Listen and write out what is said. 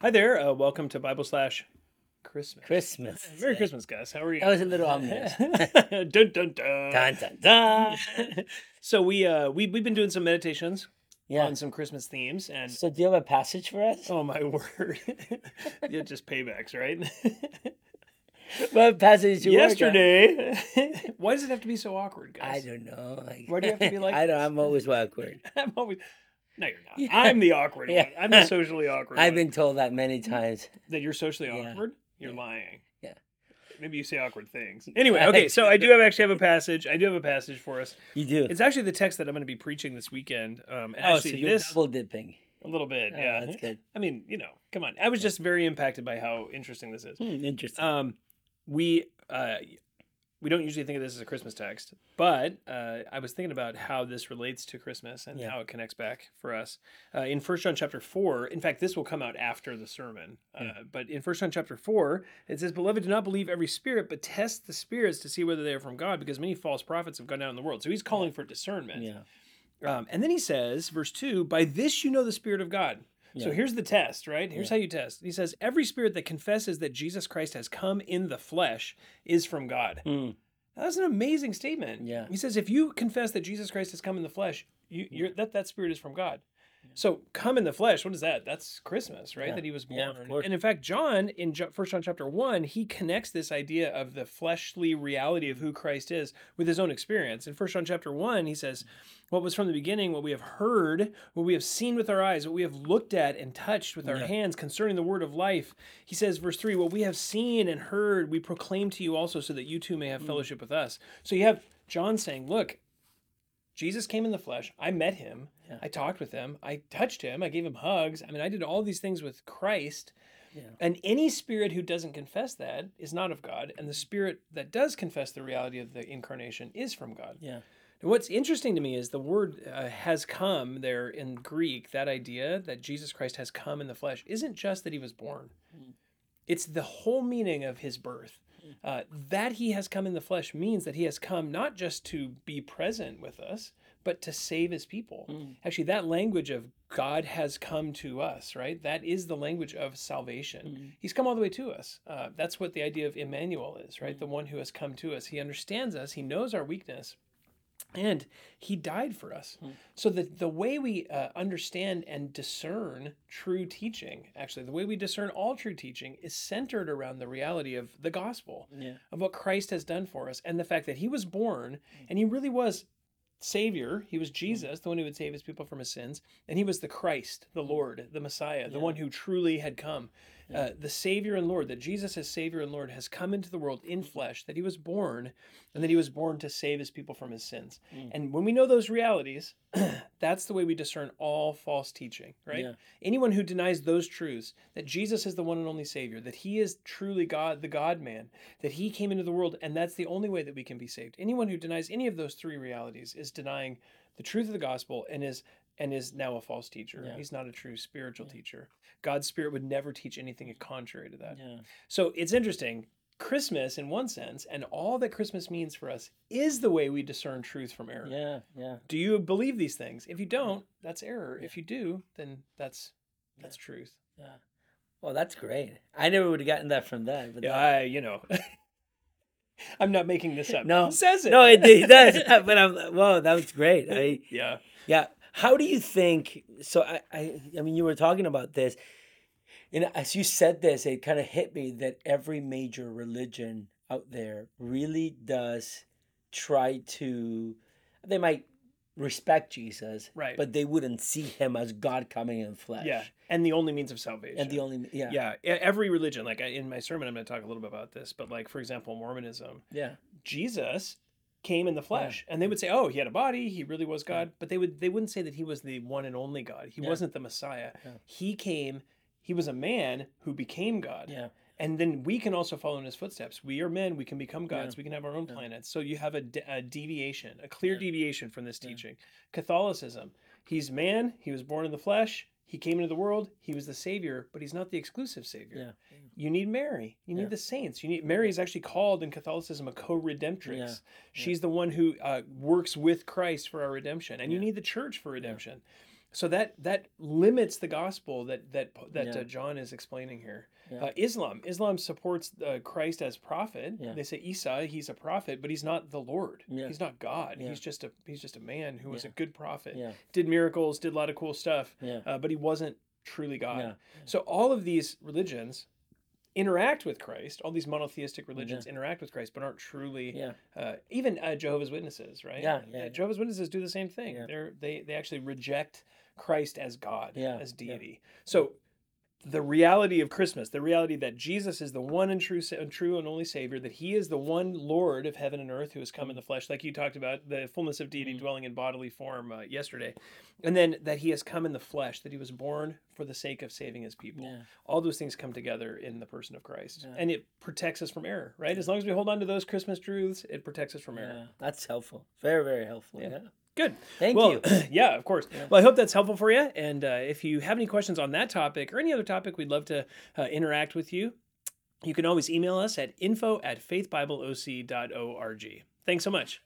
Hi there. Uh, welcome to Bible slash Christmas. Christmas. Merry Christmas, guys. How are you? That was a little ominous. dun dun dun. dun, dun, dun. so we uh we we've been doing some meditations Yeah. on some Christmas themes, and So do you have a passage for us? oh my word, yeah, just paybacks, right? What passage you? Yesterday, why does it have to be so awkward, guys? I don't know. Like, Why do you have to be like I don't. I'm always awkward. I'm always. No, you're not. Yeah. I'm the awkward Yeah. one. I'm the socially awkward. I've one. been told that many times. that you're socially Yeah. awkward. You're Yeah. lying. Yeah. Maybe you say awkward things. Anyway, okay, so I do have actually have a passage. I do have a passage for us. You do. It's actually the text that I'm going to be preaching this weekend. Um, and oh, actually, so you're this double dipping. a little bit, Oh, yeah. that's good. I mean, you know, come on. I was just very impacted by how interesting this is. Hmm, interesting. Um, we uh, we don't usually think of this as a Christmas text, but uh, I was thinking about how this relates to Christmas and Yeah. how it connects back for us. Uh, in First John chapter four, in fact, this will come out after the sermon. Uh, Yeah. But in First John chapter four, it says, "Beloved, do not believe every spirit, but test the spirits to see whether they are from God, because many false prophets have gone out in the world." So he's calling for discernment. yeah. Um, and then he says, verse 2, by this you know the Spirit of God. So here's the test, right? Here's Yeah. how you test. He says, every spirit that confesses that Jesus Christ has come in the flesh is from God. Hmm, That's an amazing statement. Yeah. He says, if you confess that Jesus Christ has come in the flesh, you, you're, that, that spirit is from God. So come in the flesh, what is that? That's Christmas, right? Yeah. That he was born. Yeah, and in fact, John in First John chapter one, he connects this idea of the fleshly reality of who Christ is with his own experience. In First John chapter one, he says, "What was from the beginning, what we have heard, what we have seen with our eyes, what we have looked at and touched with our Yeah. hands concerning the word of life." He says, verse three, "What we have seen and heard, we proclaim to you also, so that you too may Mm. have fellowship with us." So you have John saying, "Look." Jesus came in the flesh. I met him. Yeah. I talked with him. I touched him. I gave him hugs. I mean, I did all these things with Christ. Yeah. And any spirit who doesn't confess that is not of God. And the spirit that does confess the reality of the incarnation is from God. Yeah. And what's interesting to me is the word uh, has come there in Greek, that idea that Jesus Christ has come in the flesh isn't just that he was born, it's the whole meaning of his birth. Uh, that he has come in the flesh means that he has come not just to be present with us, but to save his people. Actually, that language of God has come to us, right? That is the language of salvation. He's come all the way to us. Uh, that's what the idea of Emmanuel is, right? The one who has come to us. He understands us, he knows our weakness, and he died for us. Hmm. So the the way we uh, understand and discern true teaching, actually, the way we discern all true teaching is centered around the reality of the gospel, Yeah. of what Christ has done for us, and the fact that he was born hmm. and he really was Savior. He was hmm. Jesus, the one who would save his people from his sins, and he was the Christ, the Lord, the Messiah, the one who truly had come. Uh, the Savior and Lord, that Jesus as Savior and Lord has come into the world in flesh, that he was born, and that he was born to save his people from his sins. And when we know those realities, that's the way we discern all false teaching, right? Yeah. Anyone who denies those truths, that Jesus is the one and only Savior, that he is truly God, the God man, that he came into the world, and that's the only way that we can be saved. Anyone who denies any of those three realities is denying the truth of the gospel and is and is now a false teacher. Yeah. He's not a true spiritual teacher. God's spirit would never teach anything contrary to that. Yeah. So it's interesting. Christmas, in one sense, and all that Christmas means for us is the way we discern truth from error. Yeah. Yeah. Do you believe these things? If you don't, that's error. If you do, then that's that's truth. Yeah. Well, that's great. I never would have gotten that from that. But Yeah, that- I, you know, I'm not making this up. No. It says it. no, it, it does. but I'm. Whoa, that was great. I. yeah, Yeah. How do you think? So I, I, I mean, you were talking about this, and as you said this, it kind of hit me that every major religion out there really does try to. They might respect Jesus, Right. But they wouldn't see him as God coming in flesh. yeah, and the only means of salvation. And the only, yeah, yeah, every religion. Like in my sermon, I'm going to talk a little bit about this. But like for example, Mormonism, yeah, Jesus came in the flesh, and they would say, "Oh, he had a body. He really was God." But they would they wouldn't say that he was the one and only God. He Yeah. wasn't the Messiah. Yeah. He came. He was a man who became God. yeah, And then we can also follow in his footsteps. We are men. We can become Yeah. gods. We can have our own Yeah. planets. So you have a, de- a deviation, a clear Yeah. deviation from this Yeah. teaching. Catholicism. He's man. He was born in the flesh. He came into the world. He was the savior, but he's not the exclusive savior. yeah, You need Mary. You need Yeah. the saints. You need Mary is actually called in Catholicism a co-redemptrix. Yeah. She's the one who uh, works with Christ for our redemption, and you need the church for redemption. So that that limits the gospel that that that Yeah. uh, John is explaining here. Yeah. Uh, Islam Islam supports uh, Christ as prophet. Yeah. They say Isa, he's a prophet, but he's not the Lord. Yeah. He's not God. Yeah. He's just a he's just a man who was a good prophet. Yeah. Did miracles, did a lot of cool stuff, Yeah. uh, but he wasn't truly God. Yeah. So all of these religions interact with Christ. All these monotheistic religions interact with Christ, but aren't truly. Yeah. Uh, even uh, Jehovah's Witnesses, right? Yeah, yeah, Uh, yeah. Jehovah's Witnesses do the same thing. Yeah. They're they they actually reject Christ as God, Yeah, as yeah. deity. So the reality of Christmas, the reality that Jesus is the one and true, sa- true and only Savior, that He is the one Lord of heaven and earth who has come in the flesh, like you talked about, the fullness of deity Mhm. dwelling in bodily form uh, yesterday, and then that He has come in the flesh, that He was born for the sake of saving His people. Yeah. All those things come together in the person of Christ, Yeah. and it protects us from error. Right, as long as we hold on to those Christmas truths, it protects us from error. Yeah. That's helpful. Very, very helpful. Yeah. Yeah. Good. Thank well, you. yeah, of course. Yeah. Well, I hope that's helpful for you. And uh, if you have any questions on that topic or any other topic, we'd love to uh, interact with you. You can always email us at info at faithbibleoc.org. Thanks so much.